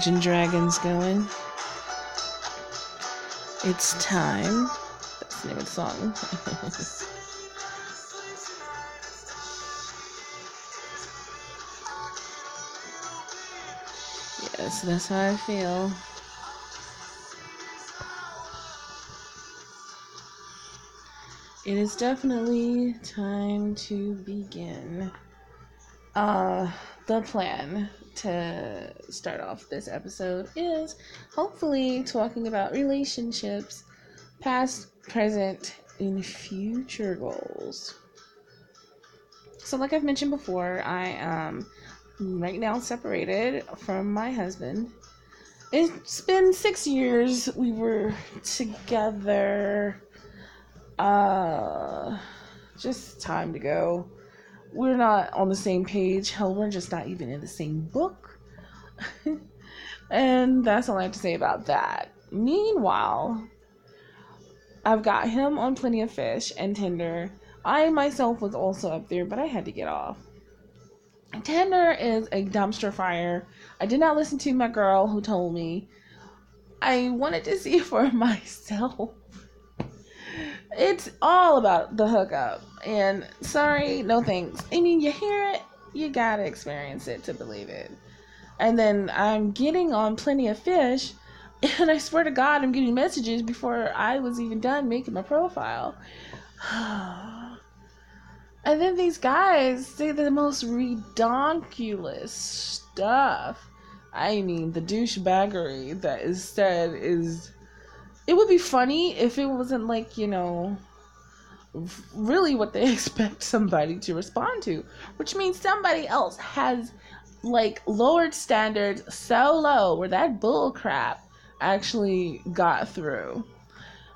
Imagine Dragons going. It's time. That's the name of the song. yes, that's how I feel. It is definitely time to begin. Uh, the plan to start off this episode is hopefully talking about relationships, past, present, and future goals. So, like I've mentioned before, I am right now separated from my husband. It's been six years. We were together. Uh, just time to go we're not on the same page. Hell, we're just not even in the same book. and that's all I have to say about that. Meanwhile, I've got him on Plenty of Fish and Tinder. I myself was also up there, but I had to get off. Tinder is a dumpster fire. I did not listen to my girl who told me. I wanted to see for myself. It's all about the hookup. And sorry, no thanks. I mean, you hear it, you gotta experience it to believe it. And then I'm getting on Plenty of Fish, and I swear to God, I'm getting messages before I was even done making my profile. and then these guys say the most redonkulous stuff. I mean, the douchebaggery that is said is. It would be funny if it wasn't like, you know, really what they expect somebody to respond to, which means somebody else has like lowered standards so low where that bull crap actually got through.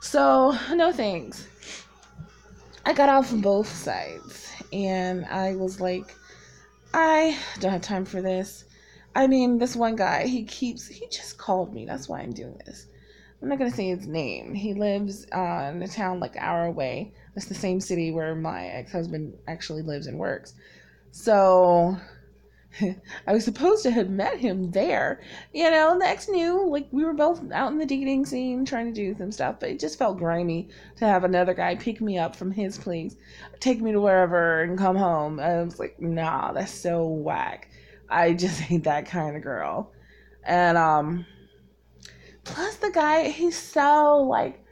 So, no thanks. I got off both sides and I was like, I don't have time for this. I mean, this one guy, he keeps, he just called me. That's why I'm doing this. I'm not to say his name. He lives uh, in a town like an hour away. It's the same city where my ex husband actually lives and works. So I was supposed to have met him there. You know, the ex knew, like, we were both out in the dating scene trying to do some stuff, but it just felt grimy to have another guy pick me up from his place, take me to wherever, and come home. And I was like, nah, that's so whack. I just ain't that kind of girl. And, um, plus the guy, he's so, like,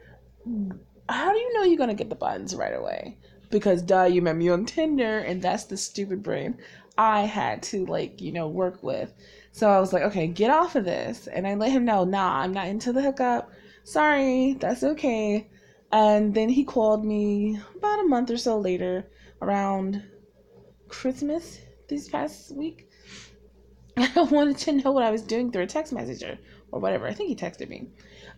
how do you know you're gonna get the buttons right away? Because duh, you met me on Tinder, and that's the stupid brain I had to like you know work with. So I was like, okay, get off of this, and I let him know, nah, I'm not into the hookup. Sorry, that's okay. And then he called me about a month or so later, around Christmas this past week. I wanted to know what I was doing through a text messenger or whatever. I think he texted me.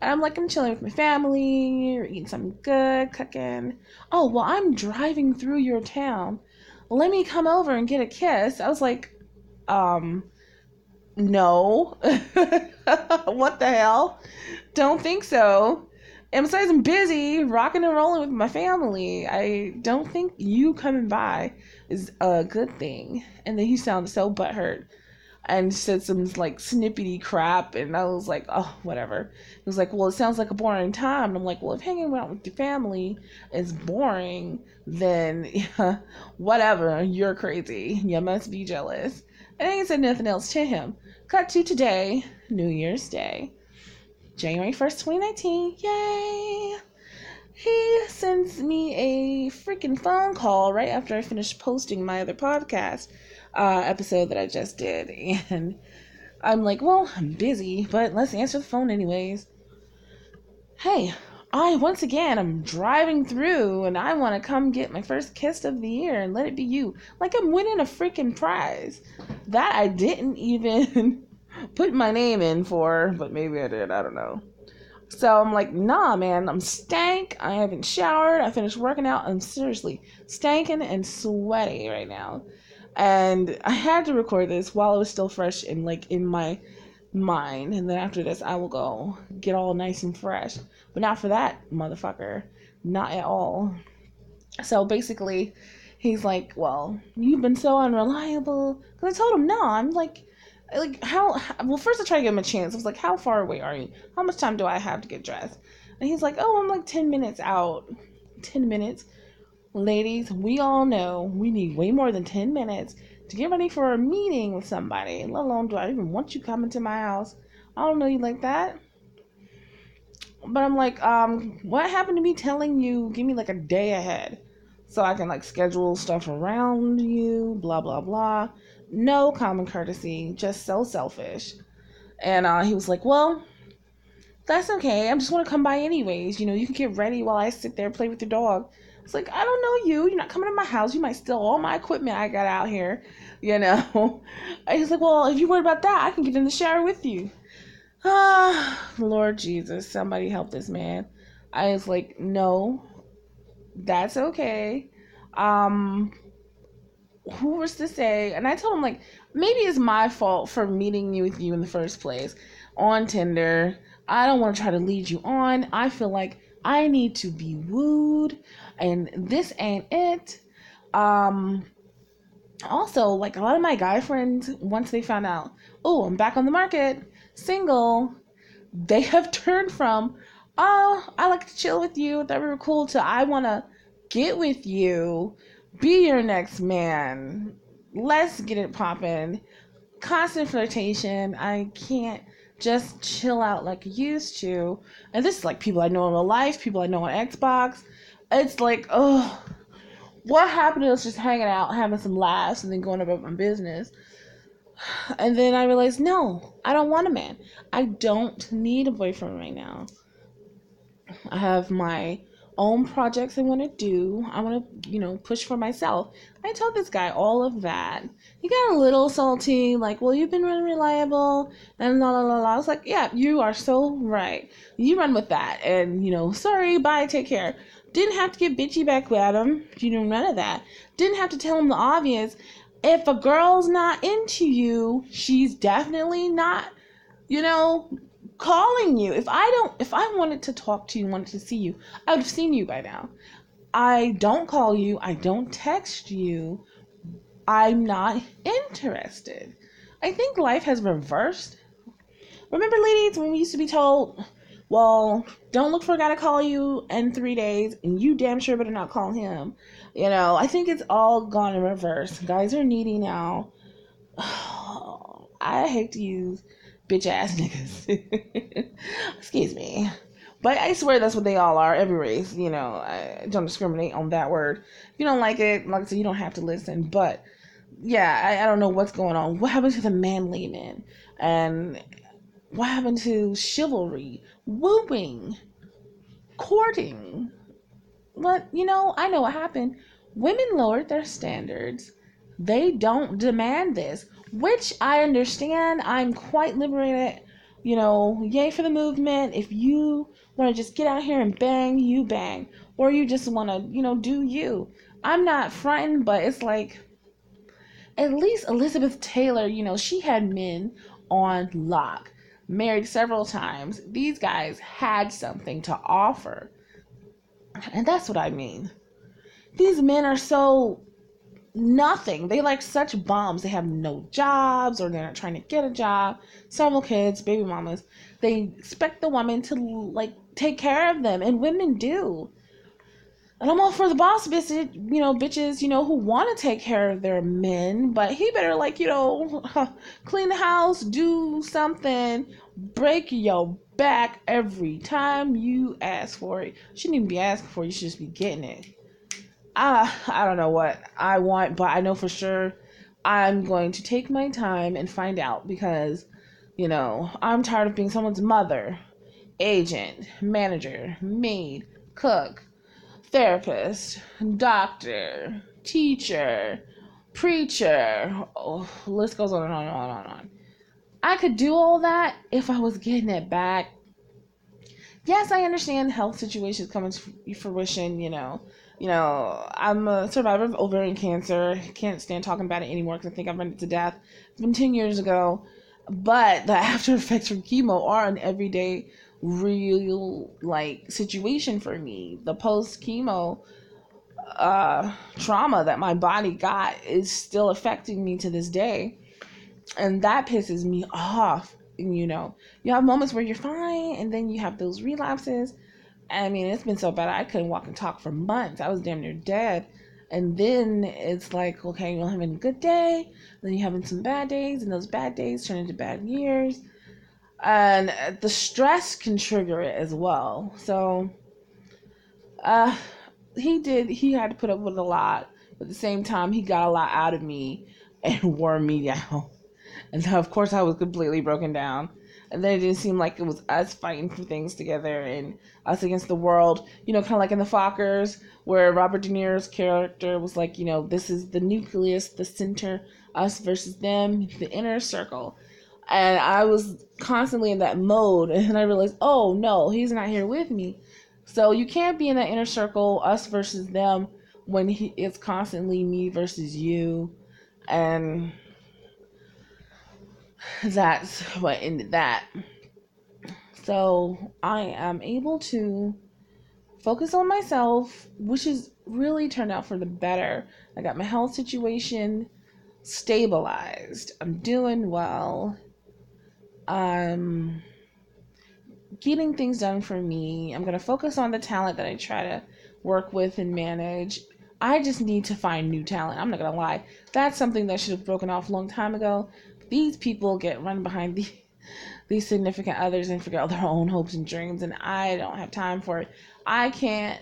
And I'm like, I'm chilling with my family, eating something good, cooking. Oh, well, I'm driving through your town. Let me come over and get a kiss. I was like, um, no. what the hell? Don't think so. And besides, I'm busy rocking and rolling with my family. I don't think you coming by is a good thing. And then he sounded so butthurt and said some like snippety crap and I was like, oh whatever. He was like, Well it sounds like a boring time and I'm like, Well if hanging out with your family is boring, then yeah, whatever, you're crazy. You must be jealous. And I ain't said nothing else to him. Cut to today, New Year's Day. January 1st, 2019. Yay! He sends me a freaking phone call right after I finished posting my other podcast uh, episode that I just did. And I'm like, well, I'm busy, but let's answer the phone anyways. Hey, I once again I'm driving through and I want to come get my first kiss of the year and let it be you. Like I'm winning a freaking prize that I didn't even put my name in for, but maybe I did. I don't know. So I'm like, nah, man, I'm stank. I haven't showered. I finished working out. I'm seriously stanking and sweaty right now and I had to record this while it was still fresh and like in my mind, and then after this, I will go get all nice and fresh. But not for that motherfucker, not at all. So basically, he's like, "Well, you've been so unreliable." Because I told him, "No, I'm like." like how well first i tried to give him a chance i was like how far away are you how much time do i have to get dressed and he's like oh i'm like 10 minutes out 10 minutes ladies we all know we need way more than 10 minutes to get ready for a meeting with somebody let alone do i even want you coming to my house i don't know you like that but i'm like um what happened to me telling you give me like a day ahead so i can like schedule stuff around you blah blah blah no common courtesy, just so selfish. And uh, he was like, Well, that's okay. I'm just want to come by anyways. You know, you can get ready while I sit there and play with your dog. It's like, I don't know you. You're not coming to my house. You might steal all my equipment I got out here. You know? I was like, Well, if you're worried about that, I can get in the shower with you. Ah, Lord Jesus, somebody help this man. I was like, No, that's okay. Um, who was to say? And I told him like maybe it's my fault for meeting you with you in the first place on Tinder. I don't want to try to lead you on. I feel like I need to be wooed, and this ain't it. Um. Also, like a lot of my guy friends, once they found out, oh, I'm back on the market, single, they have turned from, oh, I like to chill with you, that we were cool, to I want to get with you be your next man. Let's get it popping. Constant flirtation. I can't just chill out like I used to. And this is like people I know in real life, people I know on Xbox. It's like, oh, what happened to us just hanging out, having some laughs, and then going about my business? And then I realized, no, I don't want a man. I don't need a boyfriend right now. I have my own projects I want to do. I want to, you know, push for myself. I told this guy all of that. He got a little salty, like, well, you've been unreliable, and la la la la. I was like, yeah, you are so right. You run with that, and you know, sorry, bye, take care. Didn't have to get bitchy back at him. You know, none of that. Didn't have to tell him the obvious. If a girl's not into you, she's definitely not, you know, calling you. If I don't, if I wanted to talk to you, wanted to see you, I would have seen you by now. I don't call you. I don't text you. I'm not interested. I think life has reversed. Remember, ladies, when we used to be told, well, don't look for a guy to call you in three days, and you damn sure better not call him. You know, I think it's all gone in reverse. Guys are needy now. I hate to use bitch ass niggas. Excuse me. But I swear that's what they all are, every race. You know, I don't discriminate on that word. If you don't like it, like I said, you don't have to listen. But yeah, I, I don't know what's going on. What happened to the manly men? And what happened to chivalry, wooing, courting? But, you know, I know what happened. Women lowered their standards. They don't demand this which I understand. I'm quite liberated. You know, yay for the movement. If you want to just get out here and bang, you bang. Or you just want to, you know, do you. I'm not frightened, but it's like, at least Elizabeth Taylor, you know, she had men on lock, married several times. These guys had something to offer. And that's what I mean. These men are so nothing. They like such bums. They have no jobs or they're not trying to get a job. Several kids, baby mamas. They expect the woman to like take care of them, and women do. And I'm all for the boss bitches, you know, bitches, you know, who want to take care of their men, but he better like, you know, clean the house, do something, break your back every time you ask for it. You shouldn't even be asking for it, you should just be getting it. I I don't know what I want, but I know for sure I'm going to take my time and find out because, you know, I'm tired of being someone's mother, agent, manager, maid, cook, therapist, doctor, teacher, preacher. Oh, list goes on and on and on and on. I could do all that if I was getting it back. Yes, I understand health situations coming to fruition, you know you know, I'm a survivor of ovarian cancer. Can't stand talking about it anymore because I think I've run it to death. It's been 10 years ago. But the after effects from chemo are an everyday, real, like, situation for me. The post chemo uh, trauma that my body got is still affecting me to this day. and that pisses me off. You know, you have moments where you're fine, and then you have those relapses. I mean, it's been so bad I couldn't walk and talk for months. I was damn near dead. And then it's like, okay, you're having a good day, then you're having some bad days, and those bad days turn into bad years. And the stress can trigger it as well. So, uh, he did, he had to put up with a lot. But at the same time, he got a lot out of me and wore me down. And of course, I was completely broken down. And then it didn't seem like it was us fighting for things together and us against the world. You know, kind of like in the Fockers, where Robert De Niro's character was like, you know, this is the nucleus, the center, us versus them, the inner circle. And I was constantly in that mode. And I realized, oh no, he's not here with me. So you can't be in that inner circle, us versus them, when he, it's constantly me versus you. And that's what ended that. So I am able to focus on myself, which has really turned out for the better. I got my health situation stabilized. I'm doing well. I'm getting things done for me. I'm going to focus on the talent that I try to work with and manage. I just need to find new talent. I'm not going to lie. That's something that should have broken off a long time ago these people get run behind the, these significant others and forget all their own hopes and dreams and i don't have time for it i can't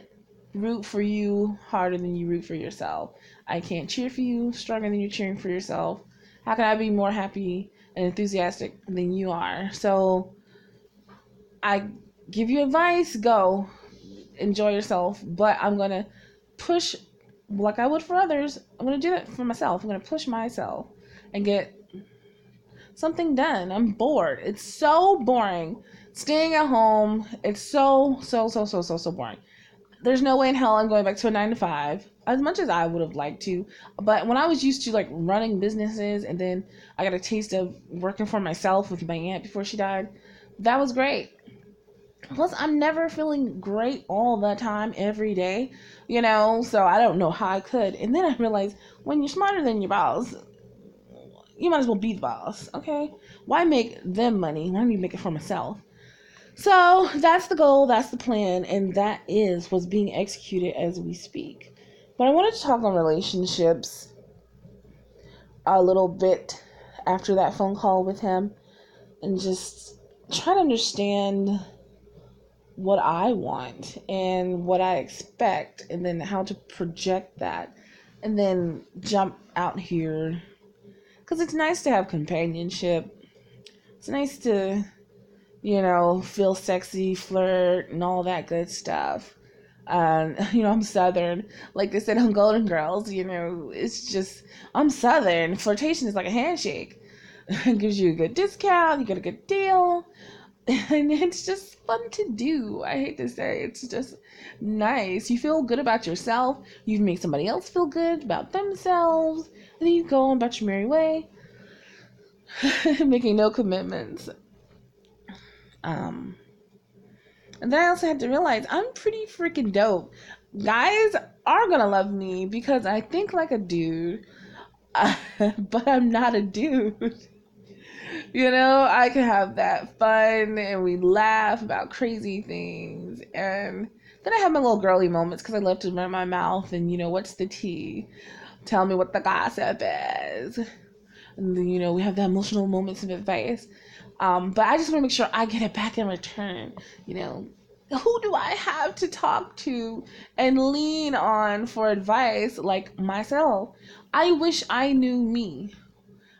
root for you harder than you root for yourself i can't cheer for you stronger than you're cheering for yourself how can i be more happy and enthusiastic than you are so i give you advice go enjoy yourself but i'm gonna push like i would for others i'm gonna do that for myself i'm gonna push myself and get something done. I'm bored. It's so boring. Staying at home, it's so, so, so, so, so, so boring. There's no way in hell I'm going back to a nine to five, as much as I would have liked to. But when I was used to like running businesses and then I got a taste of working for myself with my aunt before she died, that was great. Plus, I'm never feeling great all the time, every day, you know, so I don't know how I could. And then I realized when you're smarter than your boss, you might as well be the boss, okay? Why make them money? Why don't you make it for myself? So that's the goal, that's the plan, and that is what's being executed as we speak. But I wanted to talk on relationships a little bit after that phone call with him and just try to understand what I want and what I expect, and then how to project that, and then jump out here because it's nice to have companionship. It's nice to, you know, feel sexy, flirt, and all that good stuff. And you know, I'm Southern. Like they said on Golden Girls, you know, it's just I'm Southern. Flirtation is like a handshake. it gives you a good discount. You get a good deal. And it's just fun to do. I hate to say it's just nice. You feel good about yourself. You make somebody else feel good about themselves and then you go on about your merry way, making no commitments. Um, and then I also had to realize I'm pretty freaking dope. Guys are gonna love me because I think like a dude, but I'm not a dude. you know, I can have that fun and we laugh about crazy things. And then I have my little girly moments because I love to run my mouth and, you know, what's the tea? tell me what the gossip is. And then, you know, we have the emotional moments of advice. Um, but I just want to make sure I get it back in return. You know, who do I have to talk to and lean on for advice like myself? I wish I knew me.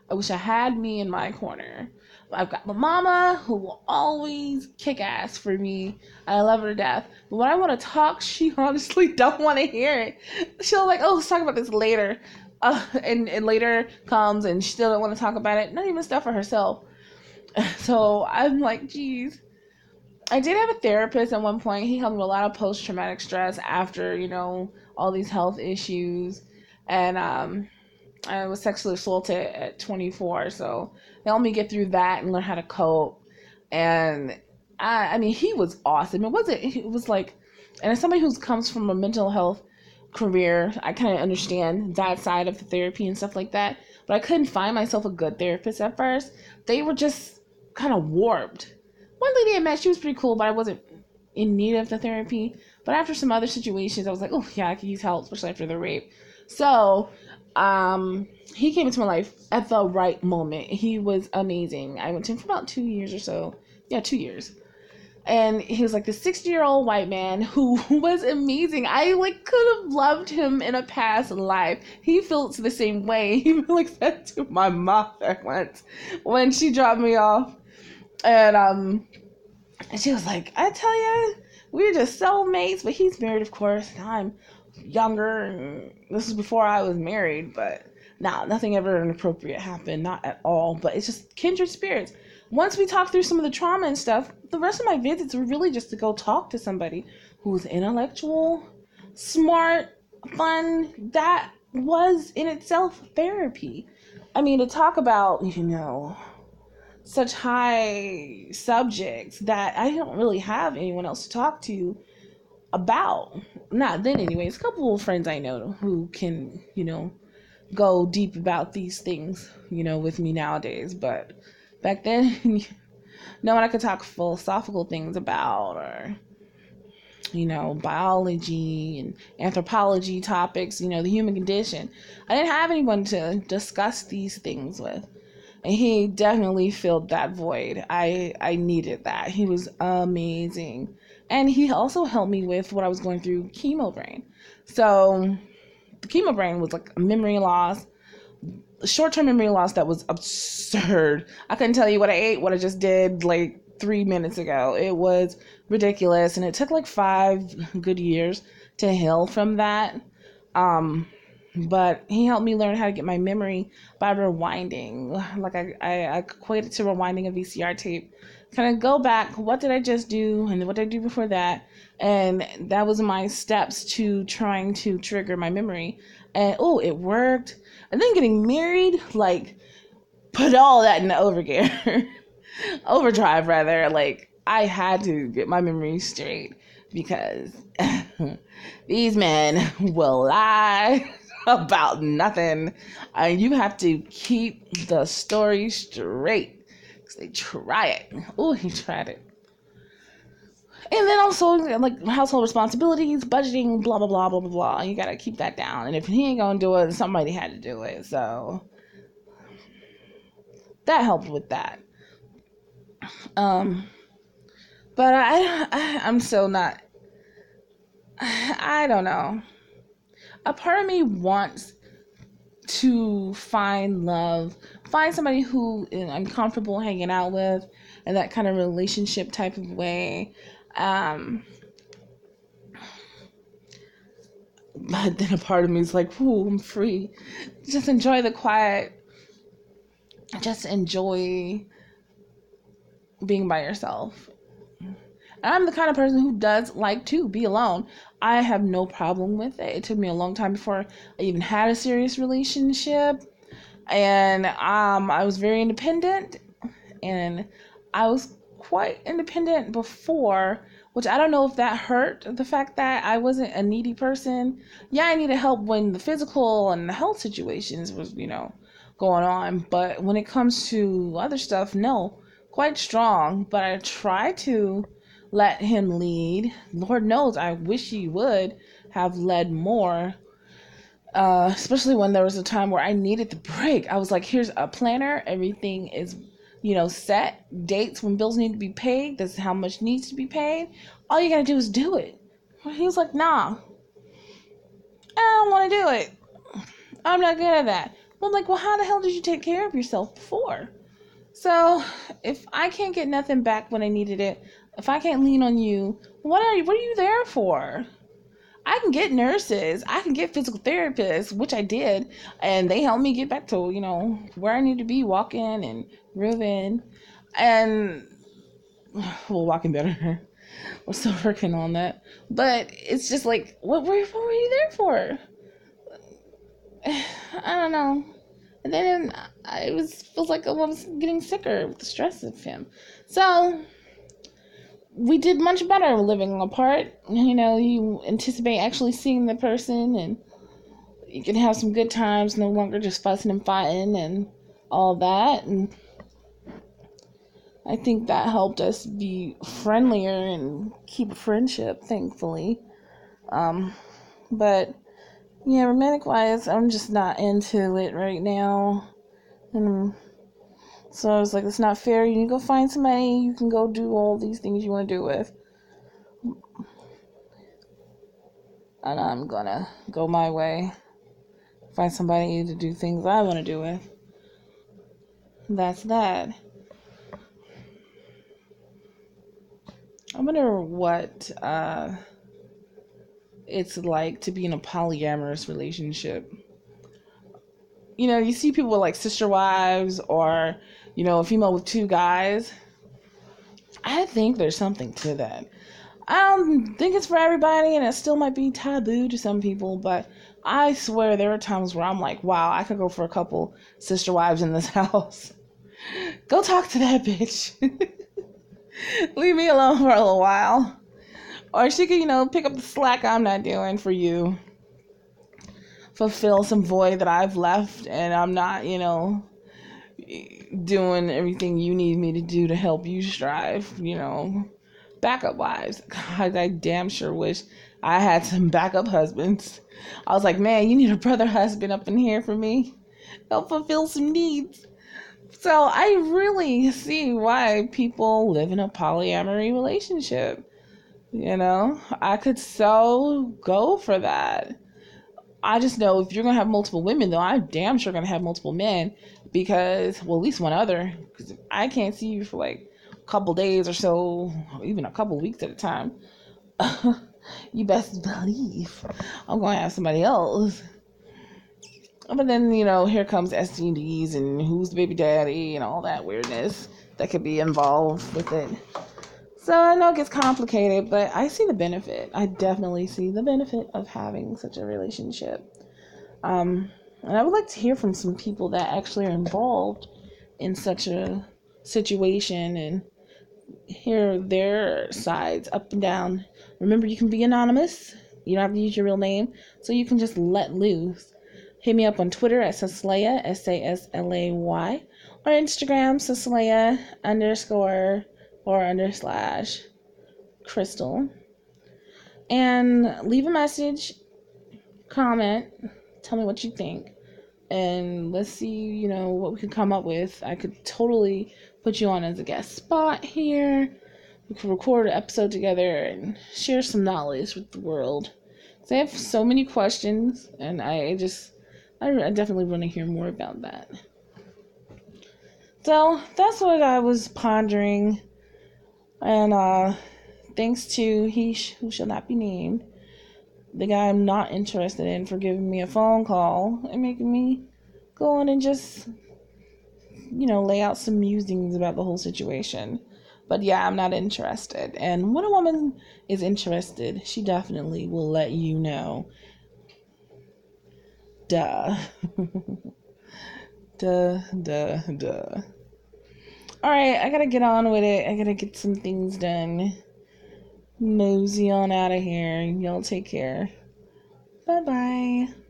I wish I had me in my corner. I've got my mama who will always kick ass for me. I love her to death. But when I want to talk, she honestly don't want to hear it. She'll like, oh, let's talk about this later. Uh, and, and later comes and she still don't want to talk about it. Not even stuff for herself. So I'm like, geez. I did have a therapist at one point. He helped me with a lot of post traumatic stress after, you know, all these health issues. And um, I was sexually assaulted at 24. So they helped me get through that and learn how to cope. And I, I mean, he was awesome. It wasn't. It was like, and as somebody who comes from a mental health career, I kind of understand that side of the therapy and stuff like that. but I couldn't find myself a good therapist at first. They were just kind of warped. One lady I met, she was pretty cool, but I wasn't in need of the therapy. But after some other situations, I was like, oh yeah, I could use help, especially after the rape. So, um, he came into my life at the right moment. He was amazing. I went to him for about two years or so. Yeah, two years and he was like the 60 year old white man who was amazing i like could have loved him in a past life he felt the same way he like said to my mother once when she dropped me off and um and she was like i tell you we're just soulmates but he's married of course and i'm younger and this is before i was married but now nothing ever inappropriate happened not at all but it's just kindred spirits once we talk through some of the trauma and stuff, the rest of my visits were really just to go talk to somebody who's intellectual, smart, fun. That was in itself therapy. I mean, to talk about, you know, such high subjects that I don't really have anyone else to talk to about. Not then, anyways. A couple of friends I know who can, you know, go deep about these things, you know, with me nowadays. But back then no one I could talk philosophical things about or you know biology and anthropology topics you know the human condition i didn't have anyone to discuss these things with he definitely filled that void i i needed that he was amazing and he also helped me with what i was going through chemo brain so the chemo brain was like a memory loss short-term memory loss that was absurd. I couldn't tell you what I ate, what I just did like three minutes ago. It was ridiculous, and it took like five good years to heal from that. Um, but he helped me learn how to get my memory by rewinding. Like I, I, I equate it to rewinding a VCR tape. Kind of go back. What did I just do, and what did I do before that? And that was my steps to trying to trigger my memory. And oh, it worked and then getting married, like, put all that in the overgear, overdrive rather. Like, I had to get my memory straight because these men will lie about nothing. And you have to keep the story straight. Because they try it. Oh, he tried it. And then also like household responsibilities, budgeting, blah blah blah blah blah blah. You gotta keep that down. And if he ain't gonna do it, somebody had to do it. So that helped with that. Um, but I, I I'm still not. I don't know. A part of me wants to find love, find somebody who I'm comfortable hanging out with, and that kind of relationship type of way. Um, but then a part of me is like, "Ooh, I'm free. Just enjoy the quiet. Just enjoy being by yourself." I'm the kind of person who does like to be alone. I have no problem with it. It took me a long time before I even had a serious relationship, and um, I was very independent, and I was quite independent before, which I don't know if that hurt the fact that I wasn't a needy person. Yeah, I needed help when the physical and the health situations was, you know, going on, but when it comes to other stuff, no, quite strong, but I try to let him lead. Lord knows I wish he would have led more. Uh, especially when there was a time where I needed the break. I was like, here's a planner, everything is you know, set dates when bills need to be paid. This is how much needs to be paid. All you gotta do is do it. He was like, nah, I don't want to do it. I'm not good at that. Well, I'm like, well, how the hell did you take care of yourself before? So, if I can't get nothing back when I needed it, if I can't lean on you, what are you? What are you there for? I can get nurses, I can get physical therapists, which I did, and they helped me get back to, you know, where I need to be walking and moving. And well, walking better. We're still working on that. But it's just like, what were, what were you there for? I don't know. And then uh, I was feels like I was getting sicker with the stress of him. So we did much better living apart. You know, you anticipate actually seeing the person and you can have some good times, no longer just fussing and fighting and all that. And I think that helped us be friendlier and keep a friendship, thankfully. Um, but yeah, romantic wise, I'm just not into it right now. And so I was like, it's not fair. You can go find somebody you can go do all these things you want to do with. And I'm gonna go my way. Find somebody to do things I want to do with. That's that. I wonder what uh, it's like to be in a polyamorous relationship. You know, you see people like sister wives or, you know, a female with two guys. I think there's something to that. I don't think it's for everybody, and it still might be taboo to some people, but I swear there are times where I'm like, wow, I could go for a couple sister wives in this house. go talk to that bitch. Leave me alone for a little while. Or she could, you know, pick up the slack I'm not doing for you. Fulfill some void that I've left, and I'm not, you know, doing everything you need me to do to help you strive, you know backup wives. God, I damn sure wish I had some backup husbands. I was like, man, you need a brother husband up in here for me. Help fulfill some needs. So I really see why people live in a polyamory relationship. You know, I could so go for that. I just know if you're gonna have multiple women, though, I'm damn sure gonna have multiple men because, well, at least one other. Because I can't see you for like a couple days or so, even a couple weeks at a time, you best believe I'm to have somebody else. But then, you know, here comes STDs and who's the baby daddy and all that weirdness that could be involved with it. So I know it gets complicated, but I see the benefit. I definitely see the benefit of having such a relationship. Um, and I would like to hear from some people that actually are involved in such a situation and hear their sides up and down. Remember, you can be anonymous. You don't have to use your real name, so you can just let loose. Hit me up on Twitter at Saslaya, S A S L A Y, or Instagram, Saslaya underscore or under slash crystal. And leave a message, comment, tell me what you think, and let's see, you know, what we can come up with. I could totally put you on as a guest spot here. We could record an episode together and share some knowledge with the world. So I have so many questions, and I just, I definitely want to hear more about that. So that's what I was pondering, and uh, thanks to he who shall not be named, the guy I'm not interested in, for giving me a phone call and making me go on and just you know, lay out some musings about the whole situation. But yeah, I'm not interested. And when a woman is interested, she definitely will let you know. Duh. duh, duh, duh. Alright, I gotta get on with it. I gotta get some things done. Mosey on out of here. Y'all take care. Bye bye.